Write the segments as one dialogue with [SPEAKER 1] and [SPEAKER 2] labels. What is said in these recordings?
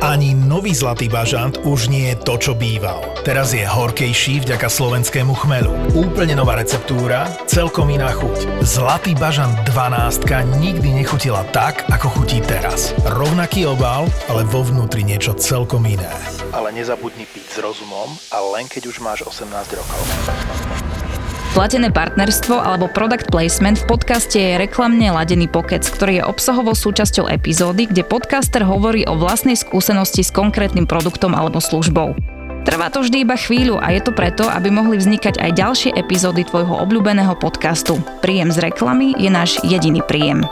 [SPEAKER 1] Ani nový Zlatý bažant už nie je to, čo býval. Teraz je horkejší vďaka slovenskému chmelu. Úplne nová receptúra, celkom iná chuť. Zlatý bažant 12 nikdy nechutila tak, ako chutí teraz. Rovnaký obal, ale vo vnútri niečo celkom iné. Ale nezabudni piť s rozumom a len keď už máš 18 rokov.
[SPEAKER 2] Platené partnerstvo alebo product placement v podcaste je reklamne ladený pokec, ktorý je obsahovou súčasťou epizódy, kde podcaster hovorí o vlastnej skúsenosti s konkrétnym produktom alebo službou. Trvá to vždy iba chvíľu a je to preto, aby mohli vznikať aj ďalšie epizódy tvojho obľúbeného podcastu. Príjem z reklamy je náš jediný príjem.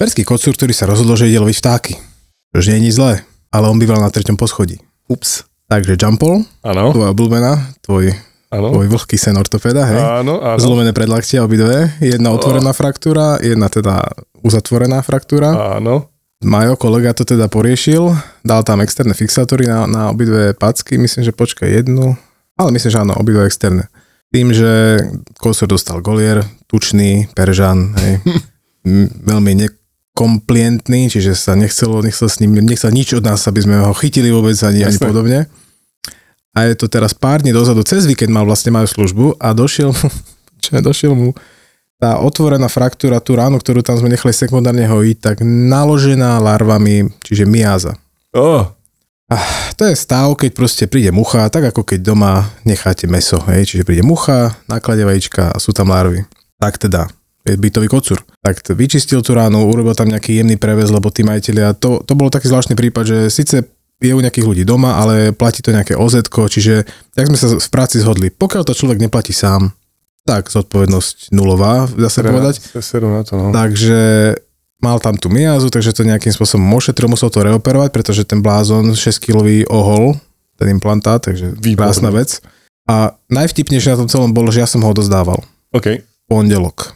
[SPEAKER 3] Perský kocúr, ktorý sa rozhodol, že ide loviť vtáky. Že nie je nič zlé, ale on býval na treťom poschodí. Ups. Takže Jumpol, tvoja obľúbená, tvoj
[SPEAKER 4] áno.
[SPEAKER 3] Tvoj vlhký sen ortopéda, hej?
[SPEAKER 4] Áno, áno.
[SPEAKER 3] Zlomené predlaktia obidve. Jedna otvorená fraktúra, jedna teda uzatvorená fraktúra.
[SPEAKER 4] Áno.
[SPEAKER 3] Majo, kolega to teda poriešil, dal tam externé fixátory na, na obidve packy, myslím, že počkaj jednu, ale myslím, že áno, obidve externé. Tým, že kosor dostal golier, tučný, peržan, hej, veľmi nekomplientný, čiže sa nechcelo, nechcel s ním, nechcel nič od nás, aby sme ho chytili vôbec ani, ani podobne. A je to teraz pár dní dozadu, cez víkend mal vlastne majú službu a došiel mu, čo došiel mu tá otvorená fraktúra, tú ránu, ktorú tam sme nechali sekundárne hojiť, tak naložená larvami, čiže miaza.
[SPEAKER 4] Oh,
[SPEAKER 3] To je stav, keď proste príde mucha, tak ako keď doma necháte meso, hej, čiže príde mucha, naklade vajíčka a sú tam larvy. Tak teda, je bytový kocúr. Tak vyčistil tú ránu, urobil tam nejaký jemný prevez, lebo tí majiteľia, to, to bol taký zvláštny prípad, že síce je u nejakých ľudí doma, ale platí to nejaké oz čiže tak sme sa v práci zhodli. Pokiaľ to človek neplatí sám, tak zodpovednosť nulová, dá sa povedať.
[SPEAKER 4] Seru na to, no.
[SPEAKER 3] Takže mal tam tú miazu, takže to nejakým spôsobom ošetril, musel to reoperovať, pretože ten blázon 6-kilový ohol, ten implantát, takže
[SPEAKER 4] Výborné.
[SPEAKER 3] krásna vec. A najvtipnejšie na tom celom bolo, že ja som ho odozdával
[SPEAKER 4] OK.
[SPEAKER 3] pondelok.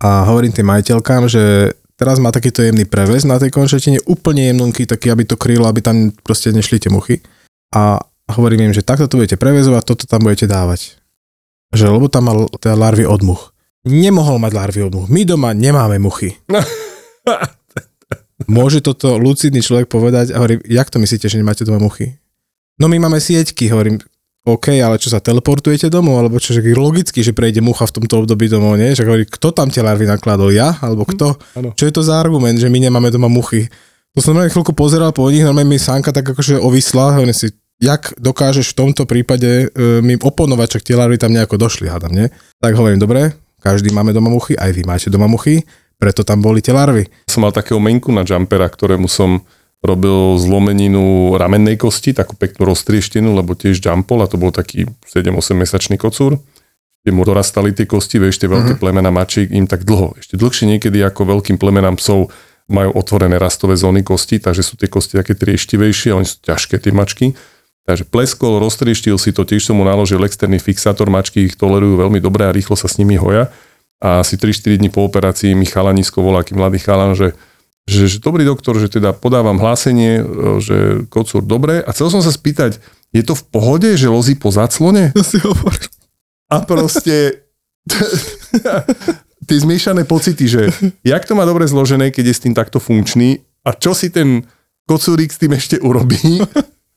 [SPEAKER 3] A hovorím tým majiteľkám, že teraz má takýto jemný preves na tej končetine, úplne jemnunký, taký, aby to krylo, aby tam proste nešli tie muchy. A hovorím im, že takto to budete prevezovať, toto tam budete dávať. Že, lebo tam mal teda larvy od much. Nemohol mať larvy od much. My doma nemáme muchy. Môže toto lucidný človek povedať a hovorím, jak to myslíte, že nemáte doma muchy? No my máme sieťky, hovorím, OK, ale čo sa teleportujete domov, alebo čo, že logicky, že prejde mucha v tomto období domov, nie? Že hovorí, kto tam tie larvy nakladol, ja? Alebo kto?
[SPEAKER 4] áno.
[SPEAKER 3] Čo je to za argument, že my nemáme doma muchy? To som normálne chvíľku pozeral po nich, normálne mi sánka tak akože ovisla, hovorím si, jak dokážeš v tomto prípade e, mi oponovať, čak tie larvy tam nejako došli, hádam, nie? Tak hovorím, dobre, každý máme doma muchy, aj vy máte doma muchy, preto tam boli tie larvy.
[SPEAKER 4] Som mal takého menku na jumpera, ktorému som robil zlomeninu ramennej kosti, takú peknú roztrieštenú, lebo tiež jumpol a to bol taký 7-8 mesačný kocúr. Kde mu dorastali tie kosti, vieš, tie veľké
[SPEAKER 3] Mhm.
[SPEAKER 4] plemena mačiek im tak dlho, ešte dlhšie niekedy ako veľkým plemenám psov majú otvorené rastové zóny kosti, takže sú tie kosti také trieštivejšie, oni sú ťažké tie mačky. Takže pleskol, roztrieštil si to, tiež som mu naložil externý fixátor, mačky ich tolerujú veľmi dobre a rýchlo sa s nimi hoja. A asi 3-4 dní po operácii mi chalanisko volá, aký mladý chalan, že, že, že dobrý doktor, že teda podávam hlásenie, e, že kocúr dobre. A chcel som sa spýtať, je to v pohode, že lozí po zaclone?
[SPEAKER 3] To si hovorím.
[SPEAKER 4] A proste tie zmiešané pocity, že jak to má dobre zložené, keď je s tým takto funkčný a čo si ten kocúrik s tým ešte urobí.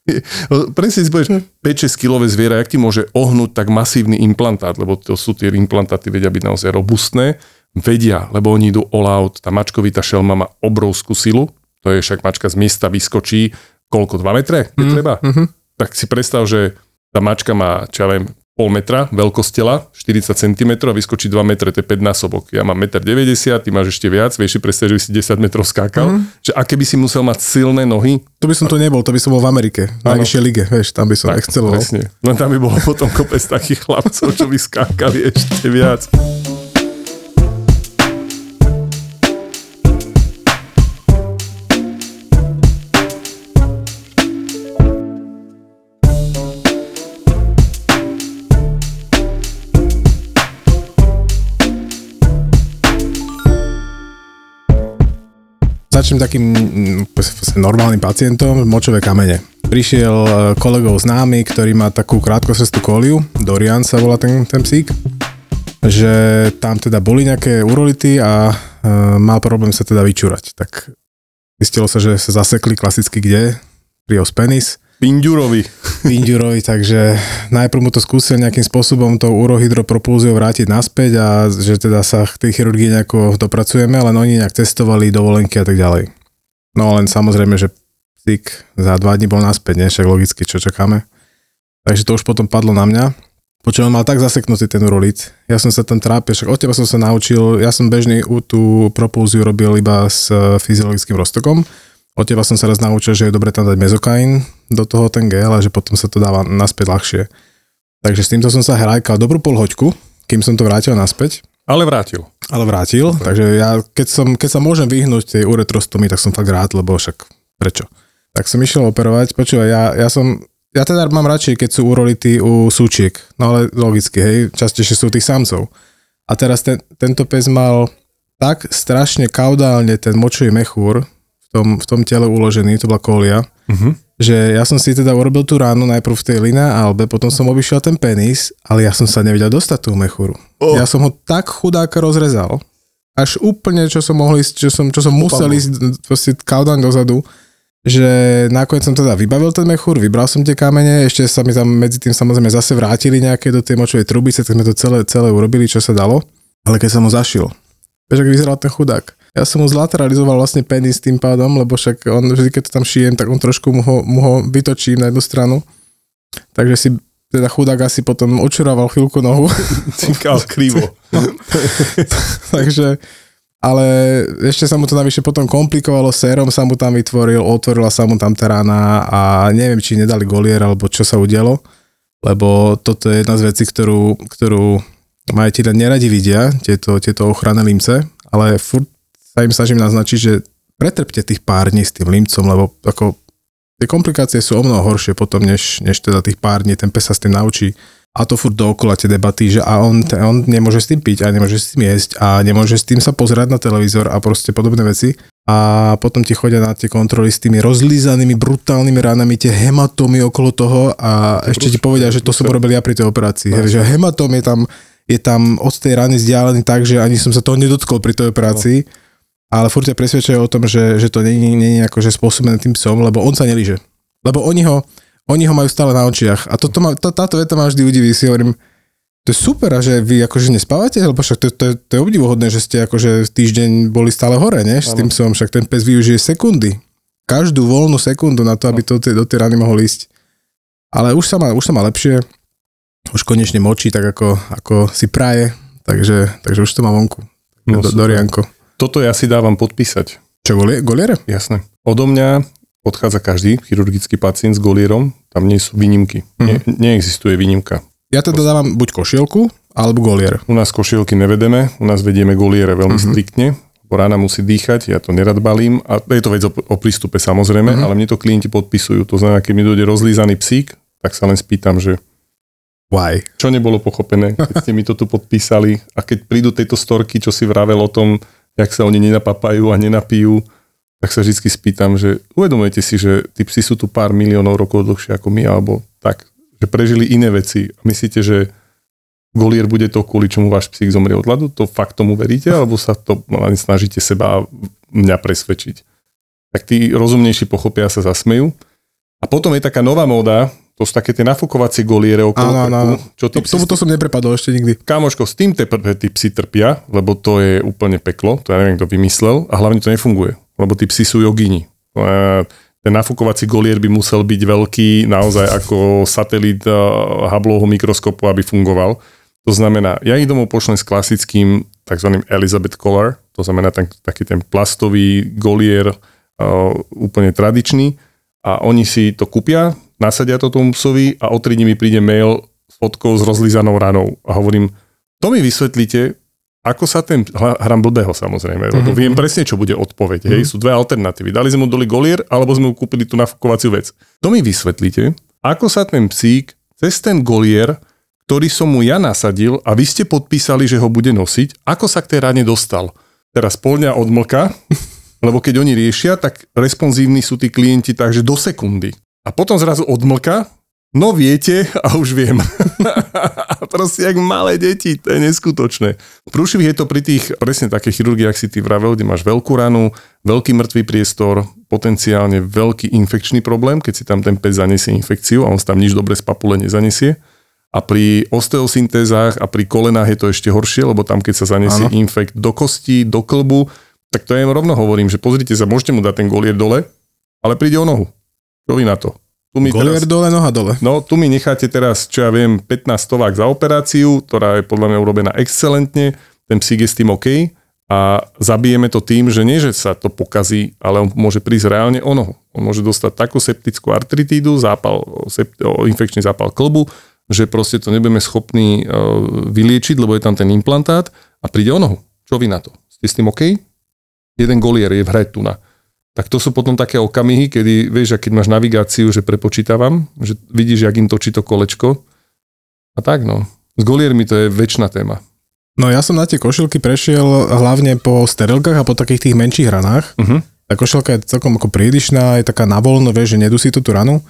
[SPEAKER 4] Presne si povieš, 5-6 kilové zviera, jak ti môže ohnúť tak masívny implantát, lebo to sú tie implantáty, vedia byť naozaj robustné, vedia, lebo oni idú all out, tá mačkovitá šelma má obrovskú silu, to je však mačka z miesta vyskočí, koľko, 2 metre, keď mm, treba?
[SPEAKER 3] mhm.
[SPEAKER 4] Tak si predstav, že tá mačka má, čo ja viem, pol metra veľkosť tela, 40 cm a vyskočí 2 metre, to je 5 násobok. Ja mám 1,90 m, ty máš ešte viac, vieš si predstaviť, že by si 10 metrov skákal. Mm. Že aké by si musel mať silné nohy,
[SPEAKER 3] To by som to nebol, to by som bol v Amerike, na najvyššej lige, vieš, tam by som exceloval.
[SPEAKER 4] presne. Len tam by bolo potom kopec takých chlapcov, čo by skákali ešte viac.
[SPEAKER 3] Začnem takým mm, normálnym pacientom, močové kamene. prišiel e, kolegov známy, ktorý má takú krátkosestu koliu, Dorian sa volá ten, ten psík, že tam teda boli nejaké urolity a uh, mal problém sa teda vyčúrať. Tak zistilo sa, že sa zasekli klasicky kde? Pri penis.
[SPEAKER 4] Pindurovi.
[SPEAKER 3] Pindurovi, takže najprv mu to skúsil nejakým spôsobom tou urohydropropulziou vrátiť naspäť a že teda sa k tej chirurgii nejako dopracujeme, len oni nejak testovali dovolenky a tak ďalej. No len samozrejme, že psík za dva dní bol naspäť, nie? Však logicky, čo čakáme. Takže to už potom padlo na mňa. Počujem, mal tak zaseknutý ten urolit. Ja som sa tam trápil, však od teba som sa naučil, ja som bežný tú propulziu robil iba s e, fyziologickým roztokom. Od teba som sa raz naučil, že je dobre tam dať mezokain do toho ten gel a že potom sa to dáva naspäť ľahšie. Takže s týmto som sa hrajkal dobrú polhoďku, kým som to vrátil naspäť.
[SPEAKER 4] Ale vrátil.
[SPEAKER 3] Ale vrátil, okay. takže ja keď, som, keď sa môžem vyhnúť tej uretrostomy, tak som fakt rád, lebo však prečo? tak som išiel operovať. Počúvaj, ja, ja som, ja teda mám radšej, keď sú urolity u súčiek, no ale logicky, hej, častejšie sú tých samcov. A teraz ten, tento pes mal tak strašne kaudálne ten močový mechúr tom, v tom tele uložený, to bola kólia, uh-huh. že ja som si teda urobil tú ránu najprv v tej linea albe, potom som obišiel ten penis, ale ja som sa nevedel dostať tú mechúru. Oh. Ja som ho tak chudáka rozrezal, až úplne, čo som mohol ísť, čo som, čo som musel ísť proste kaudálne dozadu, že nakoniec som teda vybavil ten mechúr, vybral som tie kamene, ešte sa mi tam medzi tým samozrejme zase vrátili nejaké do tej močovej trubice, tak sme to celé, celé urobili, čo sa dalo. Ale keď som ho zašil, vieš, ak vyzeral ten chudák. Ja som mu zlateralizoval vlastne penis tým pádom, lebo však on vždy, keď to tam šijem, tak on trošku mu ho, mu ho vytočím na jednu stranu. Takže si teda chudák asi potom očurával chvíľku nohu.
[SPEAKER 4] Cinkal krivo.
[SPEAKER 3] Takže ale ešte sa mu to navyše potom komplikovalo, sérom sa mu tam vytvoril, otvorila sa mu tam tá rána a neviem, či nedali golier alebo čo sa udialo, lebo toto je jedna z vecí, ktorú, ktorú majiteľa neradi vidia, tieto, tieto ochranné limce, ale furt sa im snažím naznačiť, že pretrpte tých pár dní s tým limcom, lebo ako tie komplikácie sú o mnoho horšie potom, než, než teda tých pár dní, ten pes sa s tým naučí a to furt dookola tie debaty, že a on, on nemôže s tým piť a nemôže s tým jesť a nemôže s tým sa pozerať na televízor a proste podobné veci. A potom ti chodia na tie kontroly s tými rozlízanými brutálnymi ranami, tie hematómy okolo toho a to ešte ti povedia, že to som robil ja pri tej operácii. Hej, že hematóm je tam, je tam od tej rany vzdialený tak, že ani som sa toho nedotkol pri tej operácii. No. Ale furt ťa presvedčajú o tom, že, že to není, není akože spôsobené tým psom, lebo on sa nelíže. Lebo oni ho, oni ho majú stále na očiach. A toto ma, tá, táto veta ma vždy udiví, si hovorím, to je super, a že vy akože nespávate, lebo však to, to, to je obdivuhodné, že ste akože týždeň boli stále hore, ne? S tým som, však ten pes využije sekundy. Každú voľnú sekundu na to, aby to do tej rany mohol ísť. Ale už sa má, už sa má lepšie, už konečne močí tak ako, ako si praje, takže, takže už to má vonku. No, do, Dorianko.
[SPEAKER 4] Toto ja si dávam podpísať.
[SPEAKER 3] Čo, goliere?
[SPEAKER 4] Jasné. Odo mňa odchádza každý chirurgický pacient s golierom, tam nie sú výnimky. Mm-hmm. Nie, neexistuje výnimka.
[SPEAKER 3] Ja teda dávam buď košielku, alebo golier.
[SPEAKER 4] U nás košielky nevedeme, u nás vedieme goliere veľmi mm-hmm. striktne, bo rána musí dýchať, ja to nerad balím a je to vec o, o prístupe samozrejme, mm-hmm. ale mne to klienti podpisujú. To znamená, keď mi dojde rozlízaný psík, tak sa len spýtam, že
[SPEAKER 3] Why?
[SPEAKER 4] Čo nebolo pochopené, keď ste mi to tu podpísali a keď prídu tejto storky, čo si vravel o tom, jak sa oni nenapapajú a nenapijú, tak sa vždy spýtam, že uvedomujete si, že tí psi sú tu pár miliónov rokov dlhšie ako my, alebo tak, že prežili iné veci. Myslíte, že Golier bude to, kvôli čomu váš psík zomrie od hladu? To fakt tomu veríte? Alebo sa to len snažíte seba mňa presvedčiť? Tak tí rozumnejší pochopia sa zasmejú. A potom je taká nová móda, to sú také tie nafúkovacie goliere okolo áno, áno.
[SPEAKER 3] Čo to, tomu to som neprepadol ešte nikdy.
[SPEAKER 4] Kamoško, s tým tí psi trpia, lebo to je úplne peklo, to ja neviem, kto vymyslel a hlavne to nefunguje lebo tí psi sú jogíni. Ten nafúkovací golier by musel byť veľký, naozaj ako satelit Hubbleho mikroskopu, aby fungoval. To znamená, ja ich domov pošlem s klasickým tzv. Elizabeth Collar, to znamená ten, taký ten plastový golier, uh, úplne tradičný a oni si to kúpia, nasadia to tomu psovi a o 3 dní mi príde mail s fotkou s rozlízanou ranou a hovorím, to mi vysvetlíte, ako sa ten, hram blbého samozrejme, lebo mm-hmm. viem presne, čo bude odpoveď. Mm-hmm. Hej, sú dve alternatívy. Dali sme mu doli golier, alebo sme mu kúpili tú nafukovaciu vec. To mi vysvetlíte, ako sa ten psík cez ten golier, ktorý som mu ja nasadil a vy ste podpísali, že ho bude nosiť, ako sa k tej rane dostal. Teraz polňa od mlka, lebo keď oni riešia, tak responsívni sú tí klienti takže do sekundy. A potom zrazu odmlka, no viete a už viem. Proste jak malé deti, to je neskutočné. Prúšivých je to pri tých, presne také chirurgie, ak si ty vravel, kde máš veľkú ranu, veľký mŕtvý priestor, potenciálne veľký infekčný problém, keď si tam ten pes zanesie infekciu a on tam nič dobre z papule nezanesie. A pri osteosyntézách a pri kolenách je to ešte horšie, lebo tam keď sa zanesie ano. infekt do kosti, do klbu, tak to ja im rovno hovorím, že pozrite sa, môžete mu dať ten golier dole, ale príde o nohu. Čo vy na to?
[SPEAKER 3] Tu mi golier teraz, dole, noha dole.
[SPEAKER 4] No, tu mi necháte teraz, čo ja viem, 15 stovák za operáciu, ktorá je podľa mňa urobená excelentne, ten psík je s tým OK a zabijeme to tým, že nie, že sa to pokazí, ale on môže prísť reálne o nohu. On môže dostať takú septickú artritídu, zápal, sept, infekčný zápal klbu, že proste to nebudeme schopní uh, vyliečiť, lebo je tam ten implantát a príde o nohu. Čo vy na to? Ste s tým OK? jeden golier je v hre tu na. Tak to sú potom také okamihy, kedy, vieš, keď máš navigáciu, že prepočítavam, že vidíš, jak im točí to kolečko. A tak no. S goliermi to je väčšina téma.
[SPEAKER 3] No ja som na tie košilky prešiel hlavne po sterilkách a po takých tých menších ranách. Uh-huh. Tá košilka je celkom ako prílišná, je taká navolno, vieš, že nedusí to tú ranu.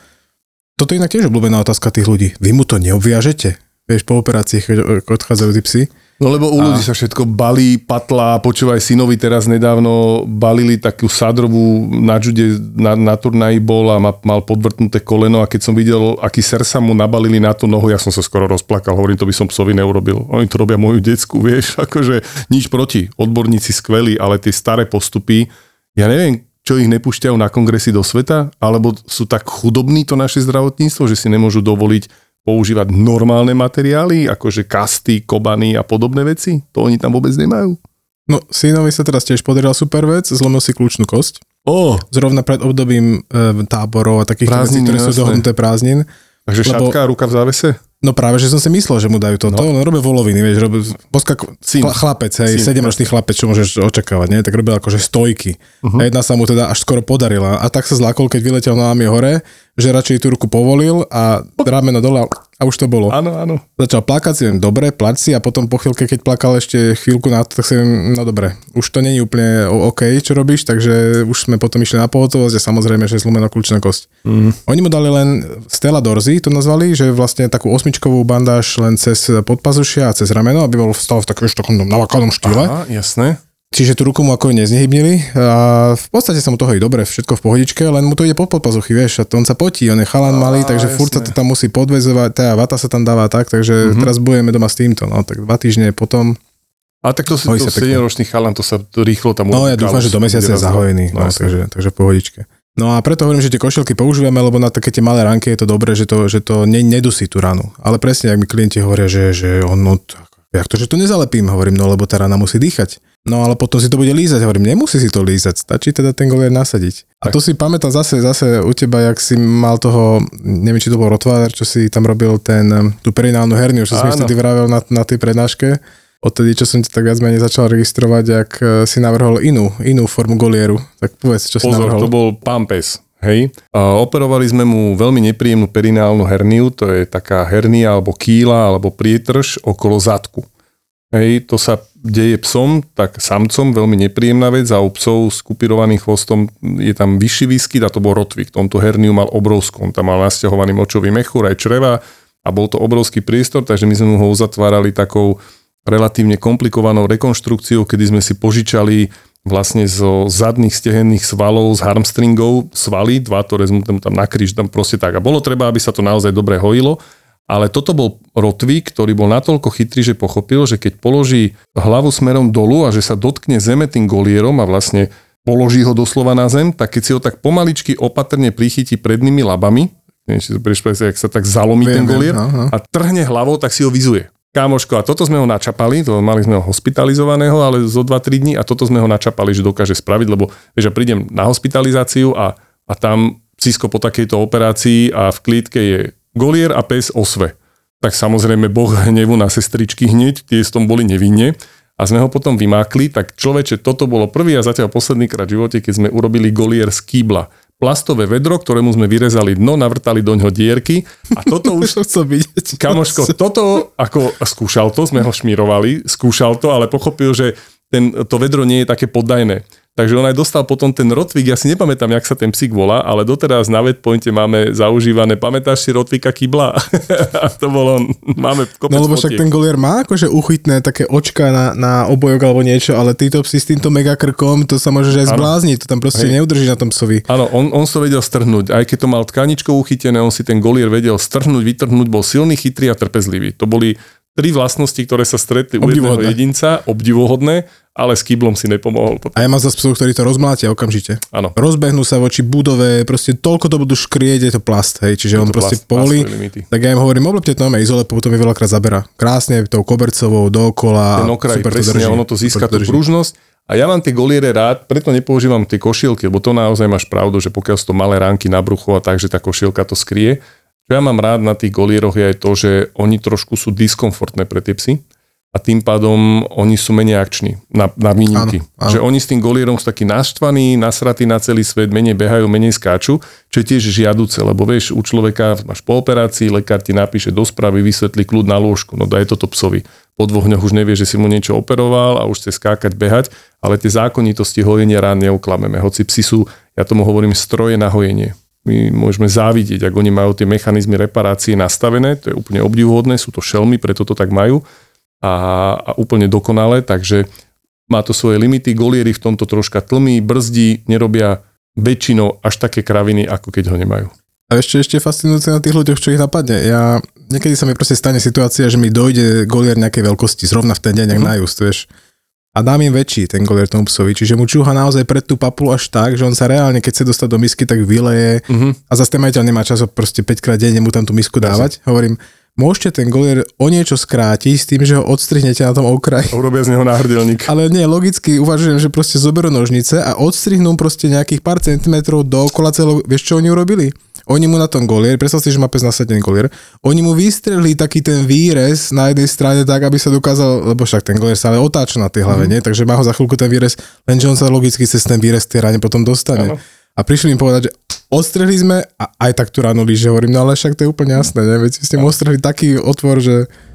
[SPEAKER 3] Toto je inak tiež obľúbená otázka tých ľudí. Vy mu to neobviažete? Vieš, po operácii, keď odchádzajú tí psi.
[SPEAKER 4] No lebo u ľudí sa všetko balí, patla, počúvaj, synovi teraz nedávno balili takú sadrovú na jude, na, na turnaji bol a ma, mal podvrtnuté koleno a keď som videl, aký ser sa mu nabalili na tú nohu, ja som sa skoro rozplakal, hovorím, to by som psovi neurobil. Oni to robia moju decku, vieš, akože nič proti, odborníci skvelí, ale tie staré postupy, ja neviem, čo ich nepúšťajú na kongresy do sveta, alebo sú tak chudobní to naše zdravotníctvo, že si nemôžu dovoliť používať normálne materiály, akože kasty, kobany a podobné veci? To oni tam vôbec nemajú.
[SPEAKER 3] No, synovi sa teraz tiež podarila super vec, zlomil si kľúčnú kosť.
[SPEAKER 4] Oh.
[SPEAKER 3] Zrovna pred obdobím e, táborov a takých vecí, ktoré sú dohodnuté prázdnin.
[SPEAKER 4] Takže lebo... šatka a ruka v závese?
[SPEAKER 3] No práve, že som si myslel, že mu dajú toto, no. on robí voloviny, vieš, robí, poskak, chlapec, hej, sedemročný chlapec, čo môžeš očakávať, nie? tak robil akože stojky. Uh-huh. A jedna sa mu teda až skoro podarila a tak sa zlákol, keď vyletel na nami hore, že radšej tú ruku povolil a rameno dole a už to bolo.
[SPEAKER 4] Áno, áno.
[SPEAKER 3] Začal plakať si, dobre, plať si a potom po chvíľke, keď plakal ešte chvíľku na to, tak si no dobre, už to není úplne OK, čo robíš, takže už sme potom išli na pohotovosť a samozrejme, že zlomená kľúčna kosť. Mm. Oni mu dali len Stella Dorzy, to nazvali, že vlastne takú osmičkovú bandáž len cez podpazušia a cez rameno, aby bol vstal v takom, takom navakanom štýle.
[SPEAKER 4] Aha, jasné.
[SPEAKER 3] Čiže tú ruku mu ako neznehybnili a v podstate sa mu toho i dobre, všetko v pohodičke, len mu to ide pod podpazuchy, vieš, a to on sa potí, on je chalan malý, takže jasne. furt sa to tam musí podvezovať, tá vata sa tam dáva tak, takže mm-hmm. teraz budeme doma s týmto, no tak dva týždne potom
[SPEAKER 4] a tak to, to 7-ročný chalan, to sa rýchlo tam
[SPEAKER 3] No ja dúfam, že do mesiaca je zahojený, no, no takže, takže v pohodičke. No a preto hovorím, že tie košelky používame, lebo na také tie malé ranky je to dobré, že to, že to ne, nedusí tú ranu. Ale presne, ak mi klienti hovoria, že, že on, no, jak to, že to nezalepím, hovorím, no lebo tá rana musí dýchať. No ale potom si to bude lízať. Hovorím, nemusí si to lízať, stačí teda ten golier nasadiť. A to si pamätám zase, zase u teba, jak si mal toho, neviem, či to bol Rottweiler, čo si tam robil ten, tú perinálnu herniu, čo si mi ty vravel na, na tej prednáške. Odtedy, čo som ti tak viac menej začal registrovať, ak e, si navrhol inú, inú formu golieru. Tak povedz, čo
[SPEAKER 4] Pozor,
[SPEAKER 3] si navrhol.
[SPEAKER 4] to bol Pampes. Hej. A operovali sme mu veľmi nepríjemnú perinálnu herniu, to je taká hernia alebo kýla alebo prietrž okolo zadku. Hej, to sa deje psom, tak samcom veľmi nepríjemná vec a u psov s kupirovaným chvostom je tam vyšší výskyt a to bol rotvik. On tú herniu mal obrovskú, on tam mal nasťahovaný močový mechúr aj čreva a bol to obrovský priestor, takže my sme ho uzatvárali takou relatívne komplikovanou rekonštrukciou, kedy sme si požičali vlastne zo zadných stehenných svalov, z harmstringov svaly, dva, ktoré sme tam nakríž, tam proste tak. A bolo treba, aby sa to naozaj dobre hojilo ale toto bol rotvík, ktorý bol natoľko chytrý, že pochopil, že keď položí hlavu smerom dolu a že sa dotkne zeme tým golierom a vlastne položí ho doslova na zem, tak keď si ho tak pomaličky opatrne prichytí prednými labami, neviem, či to ak sa tak zalomí Viem, ten golier aha. a trhne hlavou, tak si ho vyzuje. Kámoško, a toto sme ho načapali, to mali sme ho hospitalizovaného, ale zo 2-3 dní a toto sme ho načapali, že dokáže spraviť, lebo vieš, prídem na hospitalizáciu a, a tam Cisko po takejto operácii a v klítke je Golier a pes osve. Tak samozrejme boh hnevu na sestričky hneď, tie s tom boli nevinne a sme ho potom vymákli, tak človeče, toto bolo prvý a zatiaľ posledný krát v živote, keď sme urobili Golier z kýbla. Plastové vedro, ktorému sme vyrezali dno, navrtali do ňoho dierky a toto už...
[SPEAKER 3] chcem vidieť.
[SPEAKER 4] Kamoško, toto ako skúšal to, sme ho šmírovali, skúšal to, ale pochopil, že ten, to vedro nie je také poddajné. Takže on aj dostal potom ten Rotvik, ja si nepamätám, jak sa ten psík volá, ale doteraz na Vetpointe máme zaužívané, pamätáš si Rotvika Kibla? a to bolo, máme kopec
[SPEAKER 3] No lebo však ten golier má akože uchytné také očka na, na obojok alebo niečo, ale títo psi s týmto megakrkom, to sa môže aj zblázniť, to tam proste Hej. neudrží na tom psovi.
[SPEAKER 4] Áno, on, on sa vedel strhnúť, aj keď to mal tkaničkou uchytené, on si ten golier vedel strhnúť, vytrhnúť, bol silný, chytrý a trpezlivý. To boli tri vlastnosti, ktoré sa stretli u jedného jedinca, obdivuhodné, ale s kýblom si nepomohol.
[SPEAKER 3] Potom. A ja mám zase psov, ktorí to rozmlátia okamžite.
[SPEAKER 4] Áno.
[SPEAKER 3] Rozbehnú sa voči budove, proste toľko to budú škrieť, je to plast, hej, čiže je on proste plast, povolí. Tak ja im hovorím, oblepte to izole, potom mi veľakrát zabera. Krásne tou kobercovou dookola.
[SPEAKER 4] Ten okraj, super presne, to drží, ono to získa tú pružnosť. A ja mám tie goliere rád, preto nepoužívam tie košielky, lebo to naozaj máš pravdu, že pokiaľ sú to malé ránky na bruchu a tak, že tá košielka to skrie. Čo ja mám rád na tých golieroch je aj to, že oni trošku sú diskomfortné pre tie psy a tým pádom oni sú menej akční na, na výnimky. Áno, áno. Že oni s tým golierom sú takí naštvaní, nasratí na celý svet, menej behajú, menej skáču, čo je tiež žiaduce, lebo vieš, u človeka máš po operácii, lekár ti napíše do správy, vysvetlí kľud na lôžku, no daj toto psovi. Po dvoch dňoch už nevie, že si mu niečo operoval a už chce skákať, behať, ale tie zákonitosti hojenia rán neuklameme. Hoci psi sú, ja tomu hovorím, stroje na hojenie. My môžeme závidieť, ak oni majú tie mechanizmy reparácie nastavené, to je úplne obdivuhodné, sú to šelmy, preto to tak majú a, a úplne dokonale, takže má to svoje limity. Golieri v tomto troška tlmí, brzdí, nerobia väčšinou až také kraviny, ako keď ho nemajú.
[SPEAKER 3] A ešte, ešte fascinujúce na tých ľuďoch, čo ich napadne. Ja, niekedy sa mi proste stane situácia, že mi dojde golier nejakej veľkosti, zrovna v ten deň, mm-hmm. najúst, vieš. A dám im väčší ten golier tomu psovi, čiže mu čúha naozaj pred tú papulu až tak, že on sa reálne, keď sa dostať do misky, tak vyleje mm-hmm. a zase ten majiteľ nemá čas proste 5 krát denne mu tam tú misku dávať. Hovorím, môžete ten golier o niečo skrátiť s tým, že ho odstrihnete na tom okraji.
[SPEAKER 4] Urobia z neho náhrdelník.
[SPEAKER 3] Ale nie, logicky uvažujem, že proste zoberú nožnice a odstrihnú proste nejakých pár centimetrov dookola celého, vieš čo oni urobili? Oni mu na tom golier, predstav si, že má pes nasadený golier, oni mu vystrelili taký ten výrez na jednej strane tak, aby sa dokázal, lebo však ten golier sa ale otáča na tej hlave, mm. nie? Takže má ho za chvíľku ten výrez, lenže on sa logicky cez ten výrez tej ráne potom dostane. Ano. A prišli im povedať, že ostrehli sme a aj tak tu ráno líže, hovorím, no ale však to je úplne jasné, ne? Veď ste mu ostrehli taký otvor, že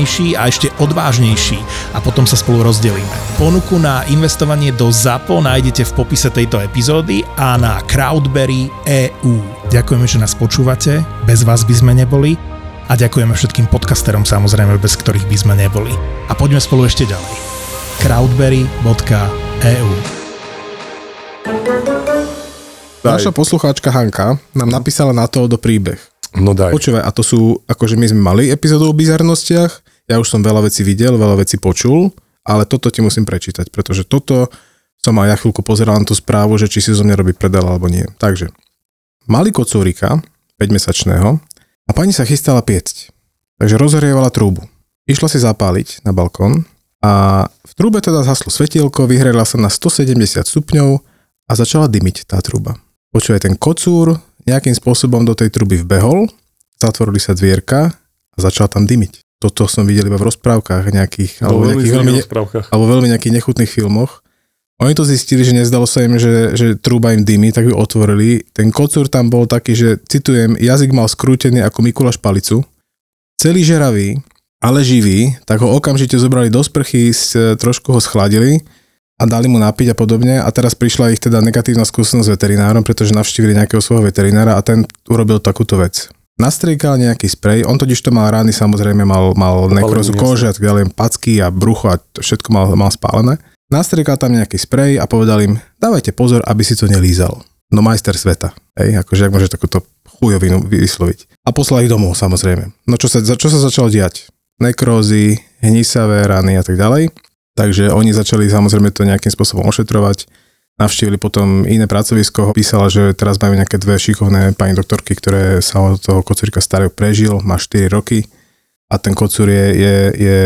[SPEAKER 1] hlavnejší a ešte odvážnejší a potom sa spolu rozdelíme. Ponuku na investovanie do ZAPO nájdete v popise tejto epizódy a na Crowdberry EU. Ďakujeme, že nás počúvate, bez vás by sme neboli a ďakujeme všetkým podcasterom samozrejme, bez ktorých by sme neboli. A poďme spolu ešte ďalej. crowdberry.eu
[SPEAKER 3] Naša poslucháčka Hanka nám napísala na to do príbeh.
[SPEAKER 4] No daj.
[SPEAKER 3] Počúvaj, a to sú, akože my sme mali epizódu o bizarnostiach, ja už som veľa vecí videl, veľa vecí počul, ale toto ti musím prečítať, pretože toto som aj ja chvíľku pozeral na tú správu, že či si zo mňa robí predel alebo nie. Takže, mali kocúrika, 5-mesačného, a pani sa chystala piecť. Takže rozhrievala trúbu. Išla si zapáliť na balkón a v trúbe teda zhaslo svetielko, vyhrela sa na 170 stupňov a začala dymiť tá trúba. Počuje ten kocúr, nejakým spôsobom do tej truby vbehol, zatvorili sa dvierka a začal tam dymiť. Toto som videl iba v rozprávkach nejakých,
[SPEAKER 4] alebo, veľmi nejakých veľmi, rozprávkach.
[SPEAKER 3] alebo veľmi nejakých nechutných filmoch. Oni to zistili, že nezdalo sa im, že, že trúba im dymy, tak ju otvorili. Ten kocúr tam bol taký, že, citujem, jazyk mal skrútený ako Mikuláš Palicu. Celý žeravý, ale živý, tak ho okamžite zobrali do sprchy, trošku ho schladili a dali mu napiť a podobne a teraz prišla ich teda negatívna skúsenosť s veterinárom, pretože navštívili nejakého svojho veterinára a ten urobil takúto vec. Nastriekal nejaký sprej, on totiž to mal rány, samozrejme mal, mal nekrozu kože a tak ďalej, packy a brucho a všetko mal, mal spálené. Nastriekal tam nejaký sprej a povedal im, dávajte pozor, aby si to nelízal. No majster sveta, hej, akože ak môže takúto chujovinu vysloviť. A poslal ich domov, samozrejme. No čo sa, čo sa začalo diať? Nekrózy, hnisavé rany a tak ďalej Takže oni začali samozrejme to nejakým spôsobom ošetrovať. Navštívili potom iné pracovisko, písala, že teraz majú nejaké dve šikovné pani doktorky, ktoré sa od toho kocúrika starého prežil, má 4 roky a ten kocúr je, je, je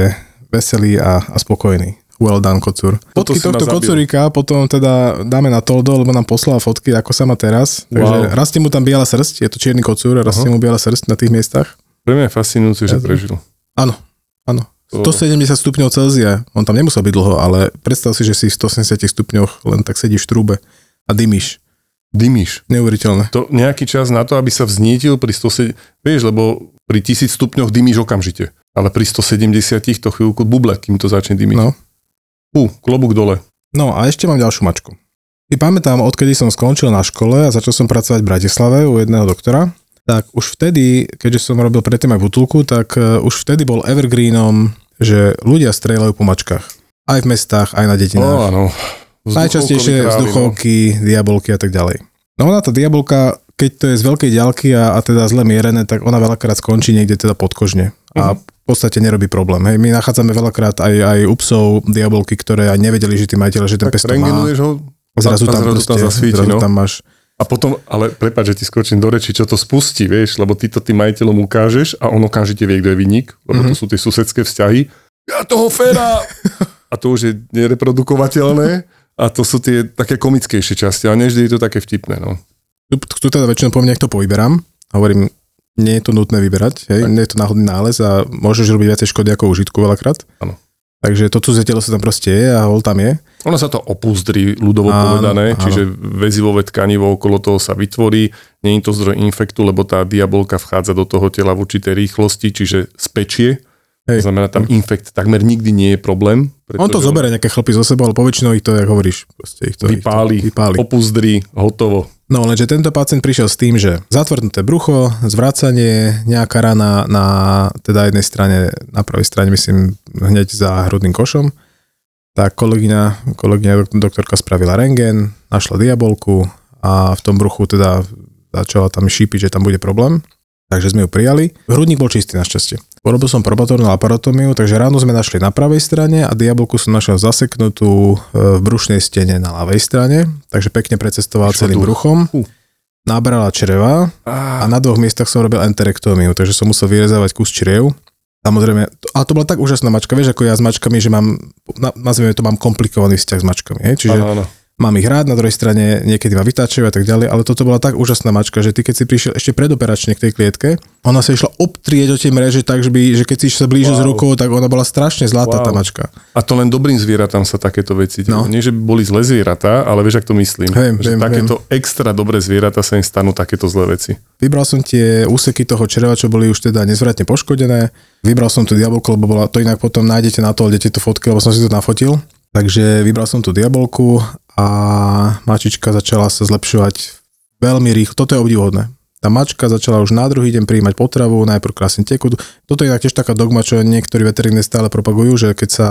[SPEAKER 3] veselý a, a spokojný. Well done, kocúr. Fotky tohto kocúrika potom teda dáme na Toldo, lebo nám poslal fotky, ako sa má teraz. Takže wow. rastie mu tam biela srst, je to čierny kocúr, rastie uh-huh. mu biela srst na tých miestach.
[SPEAKER 4] Pre mňa je fascinujúce, že prežil.
[SPEAKER 3] Áno, áno. 170 stupňov Celzia, on tam nemusel byť dlho, ale predstav si, že si v 180 stupňoch len tak sedíš v trúbe a dymíš.
[SPEAKER 4] Dymíš.
[SPEAKER 3] Neuveriteľné.
[SPEAKER 4] To nejaký čas na to, aby sa vznítil pri 170, vieš, lebo pri 1000 stupňoch dymíš okamžite, ale pri 170 to chvíľku buble, kým to začne dymiť. No. Fú, klobúk dole.
[SPEAKER 3] No a ešte mám ďalšiu mačku. Si pamätám, odkedy som skončil na škole a začal som pracovať v Bratislave u jedného doktora, tak už vtedy, keďže som robil predtým aj v útulku, tak uh, už vtedy bol evergreenom že ľudia strieľajú po mačkách. Aj v mestách, aj na detinách.
[SPEAKER 4] Áno.
[SPEAKER 3] Najčastejšie vzduchovky, no. diabolky a tak ďalej. No ona tá diabolka, keď to je z veľkej ďalky a, a teda zle mierené, tak ona veľakrát skončí niekde teda podkožne. Uh-huh. A mhm. v podstate nerobí problém. Hej. My nachádzame veľakrát aj, aj u psov diabolky, ktoré aj nevedeli, že tí majiteľe, že ten
[SPEAKER 4] tak
[SPEAKER 3] pesto má.
[SPEAKER 4] ho
[SPEAKER 3] zrazu tam, zrazu
[SPEAKER 4] tam zasvíti,
[SPEAKER 3] zrazu
[SPEAKER 4] no.
[SPEAKER 3] tam máš
[SPEAKER 4] a potom, ale prepáč, že ti skočím do reči, čo to spustí, vieš, lebo ty to tým majiteľom ukážeš a on okamžite vie, kto je vynik, lebo mm-hmm. to sú tie susedské vzťahy ja toho féra! A to už je nereprodukovateľné a to sú tie také komickejšie časti, ale nevždy je to také vtipné. No.
[SPEAKER 3] Tu, tu teda väčšinou po mne to povyberám. Hovorím, nie je to nutné vyberať, hej? nie je to náhodný nález a môžeš robiť viacej škody ako užitku veľakrát.
[SPEAKER 4] Áno.
[SPEAKER 3] Takže to cudzie telo sa tam proste je a hol tam je.
[SPEAKER 4] Ono sa to opúzdri, ľudovo áno, povedané, áno. čiže väzivové tkanivo okolo toho sa vytvorí, je to zdroj infektu, lebo tá diabolka vchádza do toho tela v určitej rýchlosti, čiže spečie Hej. To znamená, tam infekt takmer nikdy nie je problém.
[SPEAKER 3] On to zoberie nejaké chlapy zo sebou, ale poväčšinou ich to, jak hovoríš,
[SPEAKER 4] proste ich to, vypáli, ich to vypáli. opuzdri, hotovo.
[SPEAKER 3] No lenže tento pacient prišiel s tým, že zatvrdnuté brucho, zvracanie, nejaká rana na teda jednej strane, na pravej strane myslím hneď za hrudným košom, tak kolegyňa, kolegyňa doktorka spravila rengen, našla diabolku a v tom bruchu teda začala tam šípiť, že tam bude problém. Takže sme ju prijali. Hrudník bol čistý našťastie. Urobil som probatornú aparatomiu, takže ráno sme našli na pravej strane a diabolku som našiel zaseknutú e, v brušnej stene na ľavej strane, takže pekne precestoval Čo celým bruchom. Nabrala čreva a na dvoch miestach som robil enterektómiu, takže som musel vyrezávať kus čriev. Samozrejme, ale to bola tak úžasná mačka, vieš, ako ja s mačkami, že mám, nazvime to, mám komplikovaný vzťah s mačkami, hej? čiže ano, ano mám ich rád, na druhej strane niekedy ma vytáčajú a tak ďalej, ale toto bola tak úžasná mačka, že ty keď si prišiel ešte predoperačne k tej klietke, ona sa išla obtrieť o tie mreže tak, že, by, že keď si sa blížil wow. s rukou, tak ona bola strašne zlatá wow. tá mačka.
[SPEAKER 4] A to len dobrým zvieratám sa takéto veci no. Nie, že by boli zlé zvieratá, ale vieš, ak to myslím.
[SPEAKER 3] Viem,
[SPEAKER 4] že
[SPEAKER 3] viem,
[SPEAKER 4] takéto viem. extra dobré zvieratá sa im stanú takéto zlé veci.
[SPEAKER 3] Vybral som tie úseky toho čreva, čo boli už teda nezvratne poškodené. Vybral som tú diabolku, lebo bola, to inak potom nájdete na to, dete to fotky, lebo som si to nafotil. Takže vybral som tú diabolku a mačička začala sa zlepšovať veľmi rýchlo. Toto je obdivodné. Tá mačka začala už na druhý deň príjmať potravu, najprv krásne tekut. Toto je tiež taká dogma, čo niektorí veterinári stále propagujú, že keď sa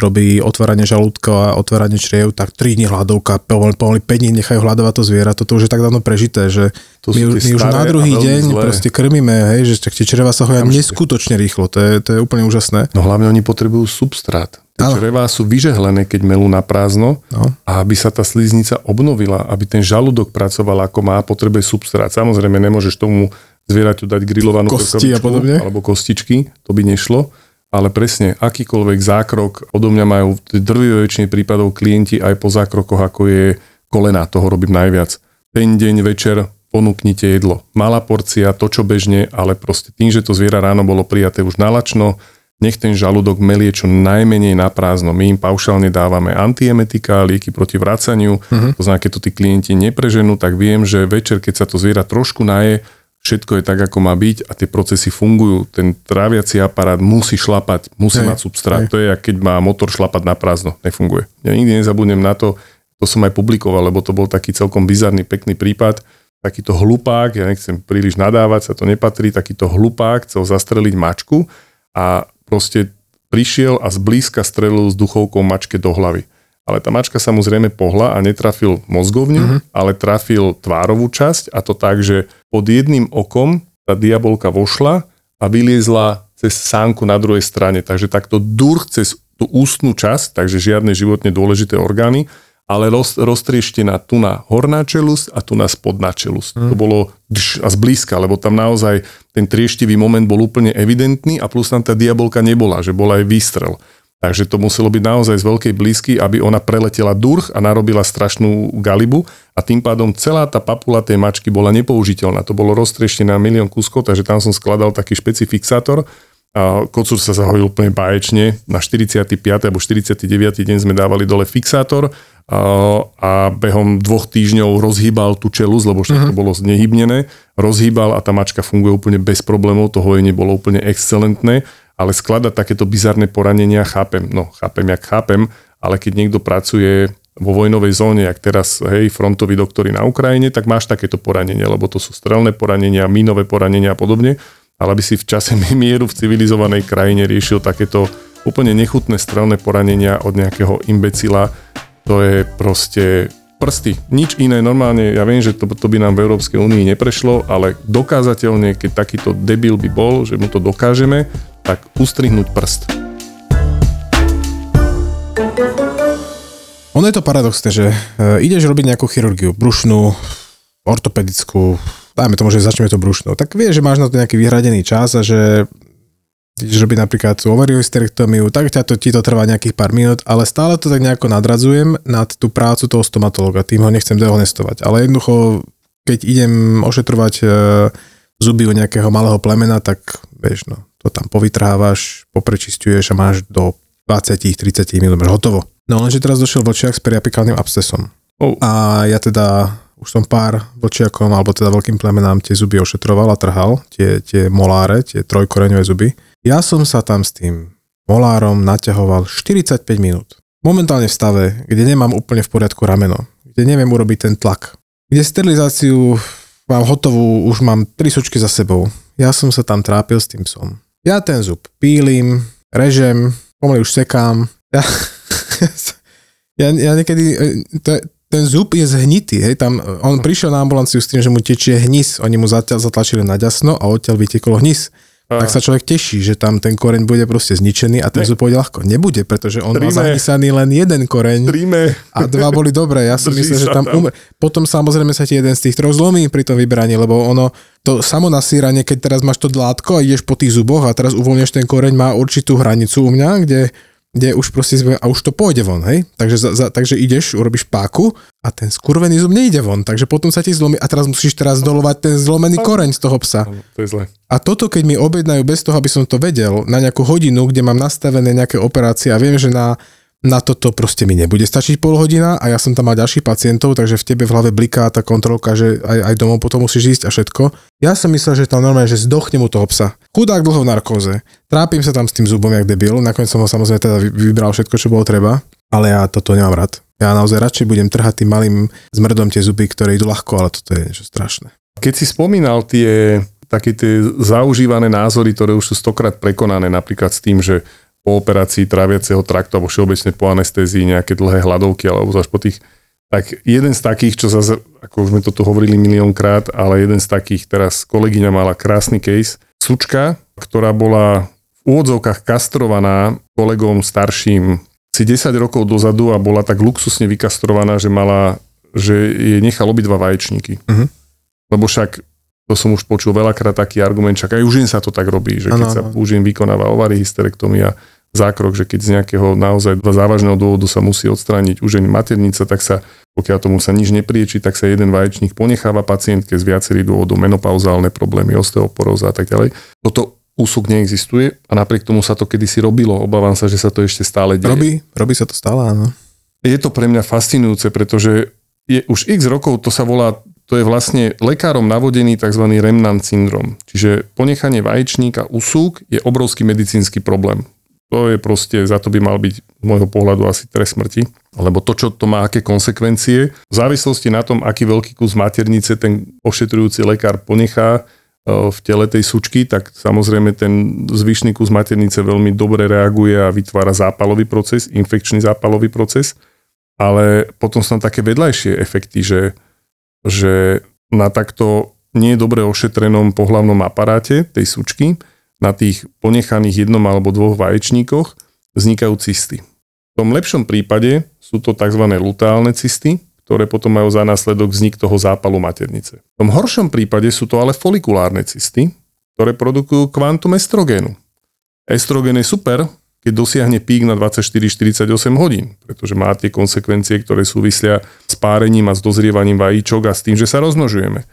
[SPEAKER 3] robí otváranie žalúdka a otváranie čriev, tak 3 dní hľadovka, pomaly, pomaly 5 dní nechajú hľadovať to zviera. Toto už je tak dávno prežité, že to my, my už na druhý deň zlé. proste krmíme, hej, že tie čreva sa hoja neskutočne rýchlo. To je, to je úplne úžasné.
[SPEAKER 4] No hlavne oni potrebujú substrát. Tie črevá sú vyžehlené, keď melú na prázdno no. a aby sa tá sliznica obnovila, aby ten žalúdok pracoval ako má, potrebuje substrát. Samozrejme, nemôžeš tomu zvieraťu dať grillovanú
[SPEAKER 3] Kosti a podobne.
[SPEAKER 4] alebo kostičky, to by nešlo ale presne akýkoľvek zákrok, odo mňa majú v drvivej väčšine prípadov klienti aj po zákrokoch, ako je kolena, toho robím najviac. Ten deň, večer ponúknite jedlo. Malá porcia, to čo bežne, ale proste tým, že to zviera ráno bolo prijaté už nalačno, nech ten žalúdok melie čo najmenej na prázdno. My im paušálne dávame antiemetika, lieky proti vracaniu, uh-huh. to znamená, keď to tí klienti nepreženú, tak viem, že večer, keď sa to zviera trošku naje, všetko je tak, ako má byť a tie procesy fungujú. Ten tráviaci aparát musí šlapať, musí hej, mať substrát. Hej. To je, keď má motor šlapať na prázdno. Nefunguje. Ja nikdy nezabudnem na to, to som aj publikoval, lebo to bol taký celkom bizarný, pekný prípad. Takýto hlupák, ja nechcem príliš nadávať, sa to nepatrí, takýto hlupák chcel zastreliť mačku a proste prišiel a zblízka strelil s duchovkou mačke do hlavy. Ale tá mačka sa mu zrejme pohla a netrafil mozgovňu, uh-huh. ale trafil tvárovú časť a to tak, že pod jedným okom tá diabolka vošla a vyliezla cez sánku na druhej strane. Takže takto durch cez tú ústnu časť, takže žiadne životne dôležité orgány, ale roz, roztrieštená tu na horná čelosť a tu na spodná čelosť. Mm. To bolo dž, a zblízka, lebo tam naozaj ten trieštivý moment bol úplne evidentný a plus tam tá diabolka nebola, že bola aj výstrel. Takže to muselo byť naozaj z veľkej blízky, aby ona preletela durch a narobila strašnú galibu a tým pádom celá tá papula tej mačky bola nepoužiteľná. To bolo roztrieštené na milión kúskov, takže tam som skladal taký špecifixátor, a kocúr sa zahojil úplne báječne. Na 45. alebo 49. deň sme dávali dole fixátor a behom dvoch týždňov rozhýbal tú čelus, lebo všetko uh-huh. bolo znehybnené, rozhýbal a tá mačka funguje úplne bez problémov, to hojenie bolo úplne excelentné, ale skladať takéto bizarné poranenia chápem, no chápem, jak chápem, ale keď niekto pracuje vo vojnovej zóne, jak teraz, hej, frontoví doktory na Ukrajine, tak máš takéto poranenie, lebo to sú strelné poranenia, mínové poranenia a podobne, ale aby si v čase mieru v civilizovanej krajine riešil takéto úplne nechutné strelné poranenia od nejakého imbecila, to je proste prsty. Nič iné normálne, ja viem, že to, to by nám v Európskej únii neprešlo, ale dokázateľne, keď takýto debil by bol, že mu to dokážeme, tak ustrihnúť prst.
[SPEAKER 3] Ono je to paradoxné, že e, ideš robiť nejakú chirurgiu, brušnú, ortopedickú, dajme tomu, že začneme to brušnú, tak vieš, že máš na to nejaký vyhradený čas a že ideš robiť napríklad tú ovariohysterektomiu, tak ťa to, ti to trvá nejakých pár minút, ale stále to tak nejako nadradzujem nad tú prácu toho stomatologa, tým ho nechcem dehonestovať. Ale jednoducho, keď idem ošetrovať e, zuby u nejakého malého plemena, tak vieš, no, to tam povytrhávaš, poprečistuješ a máš do 20-30 minút hotovo. No lenže teraz došiel vlčiak s periapikálnym abscesom. Oh. A ja teda už som pár vlčiakom, alebo teda veľkým plemenám tie zuby ošetroval a trhal, tie, tie moláre, tie trojkoreňové zuby. Ja som sa tam s tým molárom naťahoval 45 minút. Momentálne v stave, kde nemám úplne v poriadku rameno, kde neviem urobiť ten tlak, kde sterilizáciu mám hotovú, už mám tri sučky za sebou. Ja som sa tam trápil s tým psom. Ja ten zub pílim, režem, pomaly už sekám. Ja, ja, ja niekedy, e, to, ten zub je zhnitý, hej, tam on prišiel na ambulanciu s tým, že mu tečie hnis, oni mu zatlačili na ďasno a odtiaľ vytekol hnis tak sa človek teší, že tam ten koreň bude proste zničený a ten zub pôjde ľahko. Nebude, pretože on Tríme. má zahnisaný len jeden koreň
[SPEAKER 4] Tríme.
[SPEAKER 3] a dva boli dobré. Ja som myslel, že tam, tam. Potom samozrejme sa ti jeden z tých troch zlomí pri tom vybraní, lebo ono, to samo nasíranie, keď teraz máš to dlátko a ideš po tých zuboch a teraz uvoľňuješ ten koreň, má určitú hranicu u mňa, kde kde už proste sme, a už to pôjde von, hej? Takže, za, za, takže ideš, urobíš páku a ten skurvený zub nejde von, takže potom sa ti zlomí a teraz musíš teraz dolovať ten zlomený koreň z toho psa.
[SPEAKER 4] To je zle.
[SPEAKER 3] A toto, keď mi objednajú bez toho, aby som to vedel, na nejakú hodinu, kde mám nastavené nejaké operácie a viem, že na na toto proste mi nebude stačiť pol hodina a ja som tam mal ďalších pacientov, takže v tebe v hlave bliká tá kontrolka, že aj, aj domov potom musíš ísť a všetko. Ja som myslel, že tam normálne, že zdochne mu toho psa. Chudák dlho v narkóze. Trápim sa tam s tým zubom, jak debil. Nakoniec som ho samozrejme teda vybral všetko, čo bolo treba. Ale ja toto nemám rád. Ja naozaj radšej budem trhať tým malým zmrdom tie zuby, ktoré idú ľahko, ale toto je niečo strašné.
[SPEAKER 4] Keď si spomínal tie také tie zaužívané názory, ktoré už sú stokrát prekonané, napríklad s tým, že po operácii tráviaceho traktu alebo všeobecne po anestézii nejaké dlhé hladovky alebo až po tých tak jeden z takých, čo zase, ako už sme to tu hovorili miliónkrát, ale jeden z takých, teraz kolegyňa mala krásny case, sučka, ktorá bola v úvodzovkách kastrovaná kolegom starším si 10 rokov dozadu a bola tak luxusne vykastrovaná, že mala, že jej nechal obidva vaječníky. Uh-huh. Lebo však to som už počul veľakrát taký argument, čak aj už sa to tak robí, že keď ano, sa už im vykonáva ovary hysterektomia, zákrok, že keď z nejakého naozaj závažného dôvodu sa musí odstrániť už maternica, tak sa, pokiaľ tomu sa nič neprieči, tak sa jeden vaječník ponecháva pacientke z viacerých dôvodov, menopauzálne problémy, osteoporóza a tak ďalej. Toto úsuk neexistuje a napriek tomu sa to kedysi robilo. Obávam sa, že sa to ešte stále deje.
[SPEAKER 3] Robí, robí sa to stále, áno.
[SPEAKER 4] Je to pre mňa fascinujúce, pretože je už x rokov, to sa volá to je vlastne lekárom navodený tzv. remnant syndrom. Čiže ponechanie vaječníka úsuk je obrovský medicínsky problém. To je proste, za to by mal byť z môjho pohľadu asi trest smrti, lebo to, čo to má, aké konsekvencie, v závislosti na tom, aký veľký kus maternice ten ošetrujúci lekár ponechá e, v tele tej sučky, tak samozrejme ten zvyšný kus maternice veľmi dobre reaguje a vytvára zápalový proces, infekčný zápalový proces, ale potom sú tam také vedľajšie efekty, že že na takto nie dobre ošetrenom pohlavnom aparáte tej sučky, na tých ponechaných jednom alebo dvoch vaječníkoch vznikajú cysty. V tom lepšom prípade sú to tzv. lutálne cysty, ktoré potom majú za následok vznik toho zápalu maternice. V tom horšom prípade sú to ale folikulárne cysty, ktoré produkujú kvantum estrogénu. Estrogén je super, keď dosiahne pík na 24-48 hodín, pretože má tie konsekvencie, ktoré súvisia s párením a s dozrievaním vajíčok a s tým, že sa rozmnožujeme.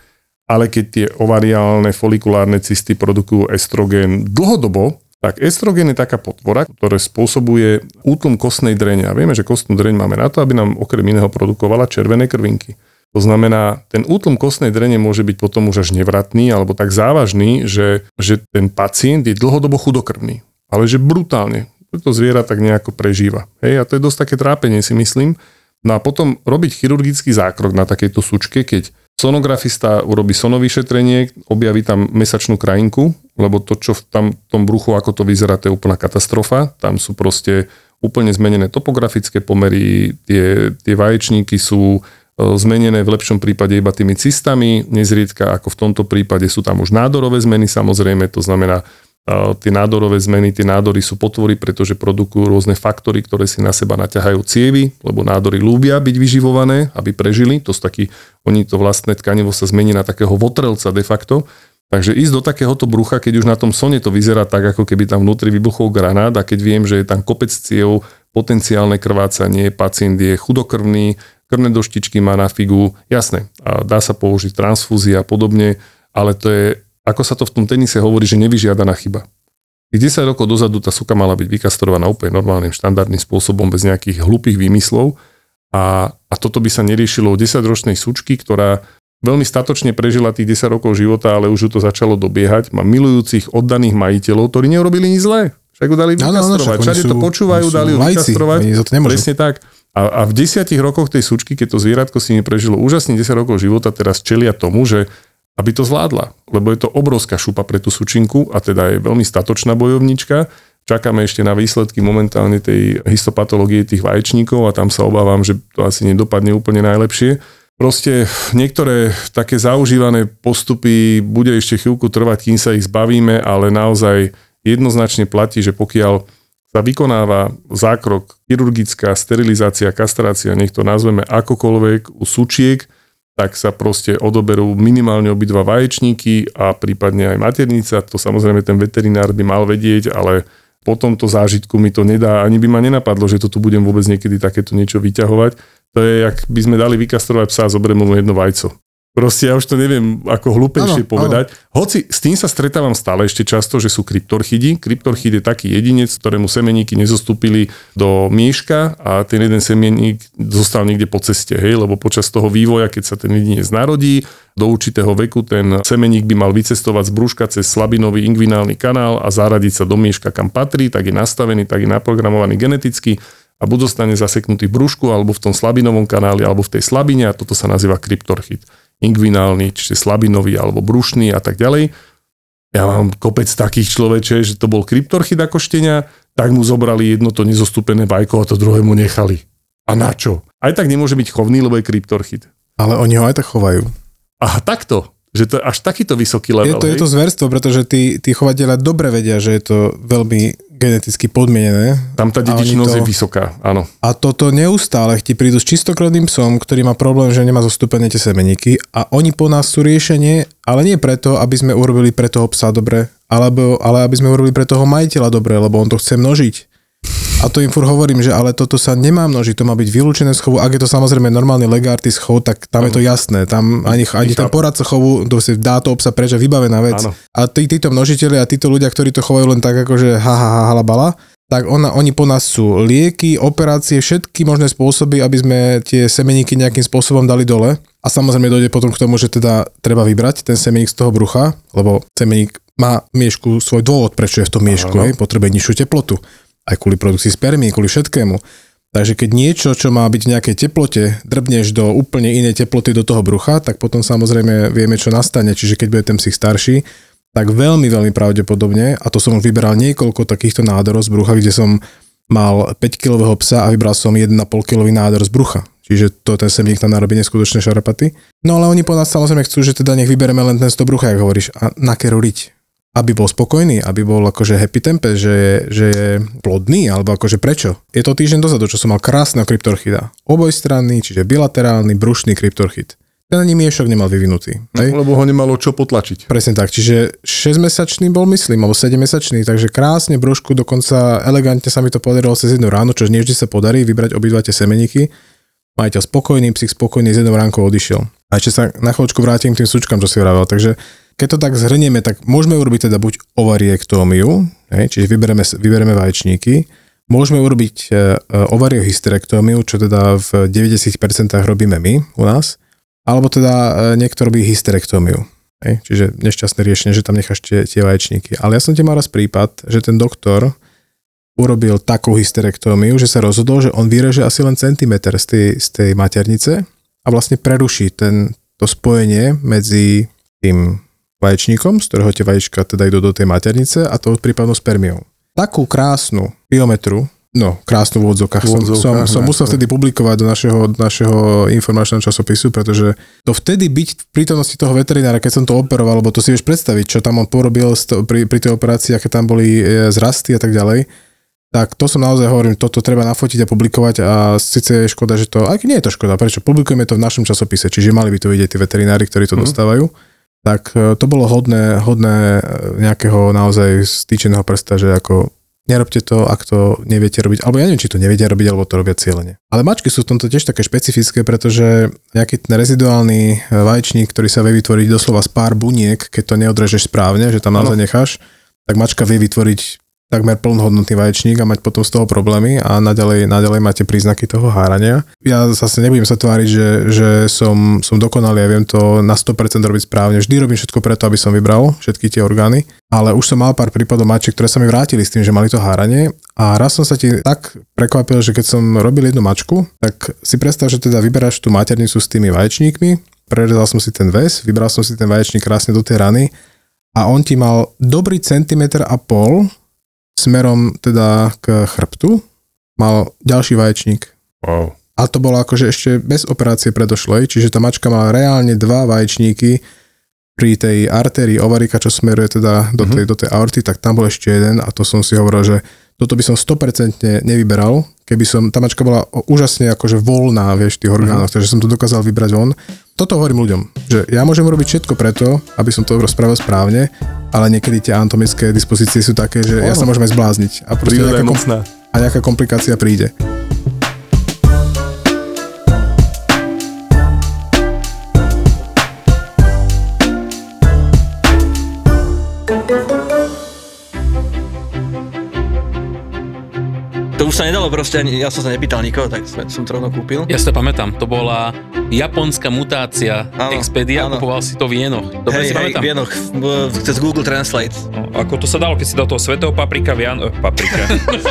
[SPEAKER 4] Ale keď tie ovariálne folikulárne cysty produkujú estrogén dlhodobo, tak estrogen je taká potvora, ktorá spôsobuje útlm kostnej drene. A vieme, že kostnú dreň máme na to, aby nám okrem iného produkovala červené krvinky. To znamená, ten útlm kostnej drene môže byť potom už až nevratný alebo tak závažný, že, že ten pacient je dlhodobo chudokrvný. Ale že brutálne. To zviera tak nejako prežíva. Hej, a to je dosť také trápenie si myslím. No a potom robiť chirurgický zákrok na takejto sučke, keď Sonografista urobí sonový šetrenie, objaví tam mesačnú krajinku, lebo to, čo v tam, tom bruchu, ako to vyzerá, to je úplná katastrofa. Tam sú proste úplne zmenené topografické pomery, tie, tie vaječníky sú e, zmenené v lepšom prípade iba tými cystami, nezriedka ako v tomto prípade sú tam už nádorové zmeny samozrejme, to znamená tie nádorové zmeny, tie nádory sú potvory, pretože produkujú rôzne faktory, ktoré si na seba naťahajú cievy, lebo nádory ľúbia byť vyživované, aby prežili. To sú taký, oni to vlastné tkanivo sa zmení na takého votrelca de facto. Takže ísť do takéhoto brucha, keď už na tom sone to vyzerá tak, ako keby tam vnútri vybuchol granát a keď viem, že je tam kopec ciev, potenciálne krvácanie, pacient je chudokrvný, krvné doštičky má na figu, jasné, a dá sa použiť transfúzia a podobne, ale to je ako sa to v tom tenise hovorí, že nevyžiadaná chyba. Tých 10 rokov dozadu tá suka mala byť vykastrovaná úplne normálnym, štandardným spôsobom, bez nejakých hlupých výmyslov. A, a toto by sa neriešilo u 10-ročnej sučky, ktorá veľmi statočne prežila tých 10 rokov života, ale už ju to začalo dobiehať. Má milujúcich, oddaných majiteľov, ktorí neurobili nič zlé. Však ju dali vykastrovať. Všade to počúvajú, dali ju vykastrovať. Presne tak. A, a v desiatich rokoch tej sučky, keď to zvieratko si mi prežilo úžasne 10 rokov života, teraz čelia tomu, že aby to zvládla. Lebo je to obrovská šupa pre tú sučinku a teda je veľmi statočná bojovnička. Čakáme ešte na výsledky momentálne tej histopatológie tých vaječníkov a tam sa obávam, že to asi nedopadne úplne najlepšie. Proste niektoré také zaužívané postupy bude ešte chvíľku trvať, kým sa ich zbavíme, ale naozaj jednoznačne platí, že pokiaľ sa vykonáva zákrok, chirurgická sterilizácia, kastrácia, nech to nazveme akokoľvek u sučiek, tak sa proste odoberú minimálne obidva vaječníky a prípadne aj maternica. To samozrejme ten veterinár by mal vedieť, ale po tomto zážitku mi to nedá, ani by ma nenapadlo, že to tu budem vôbec niekedy takéto niečo vyťahovať. To je, ak by sme dali vykastrovať psa a zoberieme mu jedno vajco. Proste ja už to neviem ako hlúpejšie ano, povedať. Ano. Hoci s tým sa stretávam stále ešte často, že sú kryptorchidy. Kryptorchid je taký jedinec, ktorému semeníky nezostúpili do mieška a ten jeden semeník zostal niekde po ceste, hej, lebo počas toho vývoja, keď sa ten jedinec narodí, do určitého veku ten semeník by mal vycestovať z brúška cez slabinový ingvinálny kanál a zaradiť sa do mieška, kam patrí, tak je nastavený, tak je naprogramovaný geneticky a buď zostane zaseknutý v brúšku, alebo v tom slabinovom kanáli, alebo v tej slabine a toto sa nazýva kryptorchid ingvinálny, čiže slabinový alebo brušný a tak ďalej. Ja mám kopec takých človečej, že to bol kryptorchid ako štenia, tak mu zobrali jedno to nezostúpené bajko a to druhé mu nechali. A na čo? Aj tak nemôže byť chovný, lebo je kryptorchid.
[SPEAKER 3] Ale oni ho aj tak chovajú.
[SPEAKER 4] Aha, takto. Že to je až takýto vysoký level.
[SPEAKER 3] Je to, je to zverstvo, pretože tí, tí chovateľa dobre vedia, že je to veľmi geneticky podmienené.
[SPEAKER 4] Tam tá dedičnosť to... je vysoká, áno.
[SPEAKER 3] A toto neustále ti prídu s čistokrvným psom, ktorý má problém, že nemá zostúpené tie semeníky a oni po nás sú riešenie, ale nie preto, aby sme urobili pre toho psa dobre, alebo, ale aby sme urobili pre toho majiteľa dobre, lebo on to chce množiť. A to im fur hovorím, že ale toto sa nemá množiť, to má byť vylúčené z chovu. Ak je to samozrejme normálny legárty schov, tak tam je to jasné. Tam ani, ani ten poradca chovu to si dá to obsa preč a vybavená vec. Ano. A tí, títo množiteľi a títo ľudia, ktorí to chovajú len tak akože ha, ha, ha, halabala, tak ona, oni po nás sú lieky, operácie, všetky možné spôsoby, aby sme tie semeníky nejakým spôsobom dali dole. A samozrejme dojde potom k tomu, že teda treba vybrať ten semeník z toho brucha, lebo semeník má miešku svoj dôvod, prečo je v tom miešku, hej, potrebuje nižšiu teplotu aj kvôli produkcii spermí, kvôli všetkému. Takže keď niečo, čo má byť v nejakej teplote, drbneš do úplne inej teploty do toho brucha, tak potom samozrejme vieme, čo nastane. Čiže keď bude ten psich starší, tak veľmi, veľmi pravdepodobne, a to som vyberal niekoľko takýchto nádorov z brucha, kde som mal 5-kilového psa a vybral som 1,5 kilový nádor z brucha. Čiže to ten semník tam narobí neskutočné šarapaty. No ale oni po nás samozrejme chcú, že teda nech vyberieme len ten z toho brucha, ako hovoríš, a nakeruriť. A aby bol spokojný, aby bol akože happy tempe, že, že je plodný, alebo akože prečo? Je to týždeň dozadu, čo som mal krásneho kryptorchida. Obojstranný, čiže bilaterálny, brušný kryptorchid. Ten ani miešok nemal vyvinutý.
[SPEAKER 4] Hej? Lebo ho nemalo čo potlačiť.
[SPEAKER 3] Presne tak, čiže 6-mesačný bol myslím, alebo 7-mesačný, takže krásne brúšku, dokonca elegantne sa mi to podarilo cez jedno ráno, čo nie vždy sa podarí vybrať obidva tie semeniky. Majiteľ spokojný, psich spokojný, z jednou ránkou odišiel. A ešte sa na chvíľočku vrátim k tým sučkám, čo si vravel. Takže keď to tak zhrnieme, tak môžeme urobiť teda buď ovariektómiu, hej, čiže vyberieme, vyberieme vaječníky, môžeme urobiť e, e, ovariohysterektómiu, čo teda v 90% robíme my u nás, alebo teda e, niekto robí hysterektómiu. Hej, čiže nešťastné riešenie, že tam necháš tie, tie vaječníky. Ale ja som ti mal raz prípad, že ten doktor urobil takú hysterektómiu, že sa rozhodol, že on vyreže asi len centimetr z tej, z tej maternice a vlastne preruší ten, to spojenie medzi tým vaječníkom, z ktorého tie vajíčka teda idú do tej maternice a tou prípadnou spermiou. Takú krásnu biometru, no krásnu v odzokách, som, som, som musel vtedy publikovať do našeho, do našeho informačného časopisu, pretože to vtedy byť v prítomnosti toho veterinára, keď som to operoval, lebo to si vieš predstaviť, čo tam on porobil pri, pri tej operácii, aké tam boli e, zrasty a tak ďalej, tak to som naozaj hovorím, toto treba nafotiť a publikovať a síce je škoda, že to, aj nie je to škoda, prečo? Publikujeme to v našom časopise, čiže mali by to vidieť tí veterinári, ktorí to mm. dostávajú tak e, to bolo hodné, hodné e, nejakého naozaj stýčeného prsta, že ako nerobte to, ak to neviete robiť, alebo ja neviem, či to neviete robiť, alebo to robia cieľene. Ale mačky sú v tomto tiež také špecifické, pretože nejaký ten reziduálny e, vaječník, ktorý sa vie vytvoriť doslova z pár buniek, keď to neodrežeš správne, že tam naozaj necháš, tak mačka vie vytvoriť takmer plnohodnotný vaječník a mať potom z toho problémy a naďalej, naďalej máte príznaky toho hárania. Ja zase nebudem sa tváriť, že, že som, som dokonalý a viem to na 100% robiť správne. Vždy robím všetko preto, aby som vybral všetky tie orgány, ale už som mal pár prípadov mačiek, ktoré sa mi vrátili s tým, že mali to háranie a raz som sa ti tak prekvapil, že keď som robil jednu mačku, tak si predstav, že teda vyberáš tú maternicu s tými vaječníkmi, prerezal som si ten väz, vybral som si ten vaječník krásne do tej rany a on ti mal dobrý centimetr a pol smerom teda k chrbtu mal ďalší vaječník.
[SPEAKER 4] Wow.
[SPEAKER 3] A to bolo akože ešte bez operácie predošlej, čiže tá mačka mala reálne dva vaječníky pri tej artérii ovarika, čo smeruje teda do tej, mm-hmm. do tej aorty, tak tam bol ešte jeden a to som si hovoril, že toto by som 100% nevyberal, keby som, tá mačka bola úžasne akože voľná, vieš, tých orgánoch, mm-hmm. takže som to dokázal vybrať von. Toto hovorím ľuďom, že ja môžem robiť všetko preto, aby som to spravil správne, ale niekedy tie anatomické dispozície sú také, že oh. ja sa môžem aj zblázniť a, nejaká, kom- a nejaká komplikácia príde.
[SPEAKER 5] Už sa nedalo proste, ani, ja som sa nepýtal nikoho, tak som to rovno kúpil.
[SPEAKER 6] Ja si to pamätám, to bola japonská mutácia áno, Expedia, áno. kupoval si to v Jenoch.
[SPEAKER 5] Dobre hej, si hej, v Jenoch, cez Google Translate.
[SPEAKER 6] No, ako to sa dalo, keď si dal toho svetého paprika, Vian... Oh, paprika.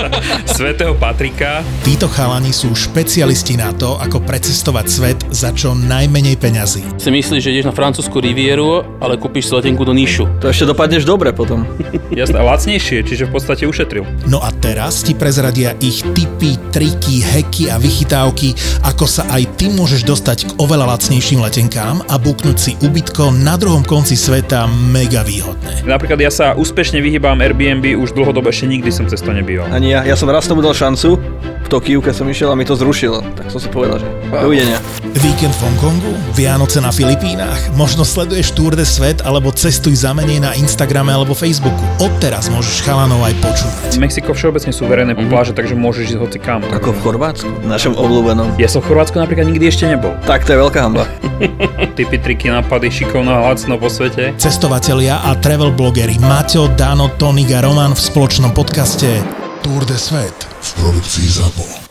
[SPEAKER 6] svetého Patrika.
[SPEAKER 1] Títo chalani sú špecialisti na to, ako precestovať svet za čo najmenej peňazí.
[SPEAKER 6] Si myslíš, že ideš na francúzsku rivieru, ale kúpiš si letenku do Níšu.
[SPEAKER 5] To ešte dopadneš dobre potom.
[SPEAKER 6] Jasné, lacnejšie, čiže v podstate ušetril.
[SPEAKER 1] No a teraz ti prezradia ich tipy, triky, heky a vychytávky, ako sa aj ty môžeš dostať k oveľa lacnejším letenkám a buknúť si ubytko na druhom konci sveta mega výhodné.
[SPEAKER 6] Napríklad ja sa úspešne vyhýbam Airbnb, už dlhodobo ešte nikdy som cez to nebýval.
[SPEAKER 5] Ani ja, ja som raz tomu dal šancu, v Tokiu, keď som išiel a mi to zrušilo. Tak som si povedal, že dovidenia.
[SPEAKER 1] Víkend v Hongkongu, Vianoce na Filipínach, možno sleduješ Tour de Svet alebo cestuj za menej na Instagrame alebo Facebooku. Odteraz môžeš chalanov aj počúvať.
[SPEAKER 6] Mexiko všeobecne sú verejné mm-hmm. pláže, takže môžeš ísť hoci kam.
[SPEAKER 5] Ako v Chorvátsku, našom obľúbenom.
[SPEAKER 6] Ja som v Chorvátsku napríklad nikdy ešte nebol.
[SPEAKER 5] Tak to je veľká hamba.
[SPEAKER 6] Typy, triky, nápady, šikovná lacno po svete.
[SPEAKER 1] Cestovatelia a travel blogery Maťo, Dano, Tonik a Roman v spoločnom podcaste Tour de Svet
[SPEAKER 7] v produkcii ZAPO.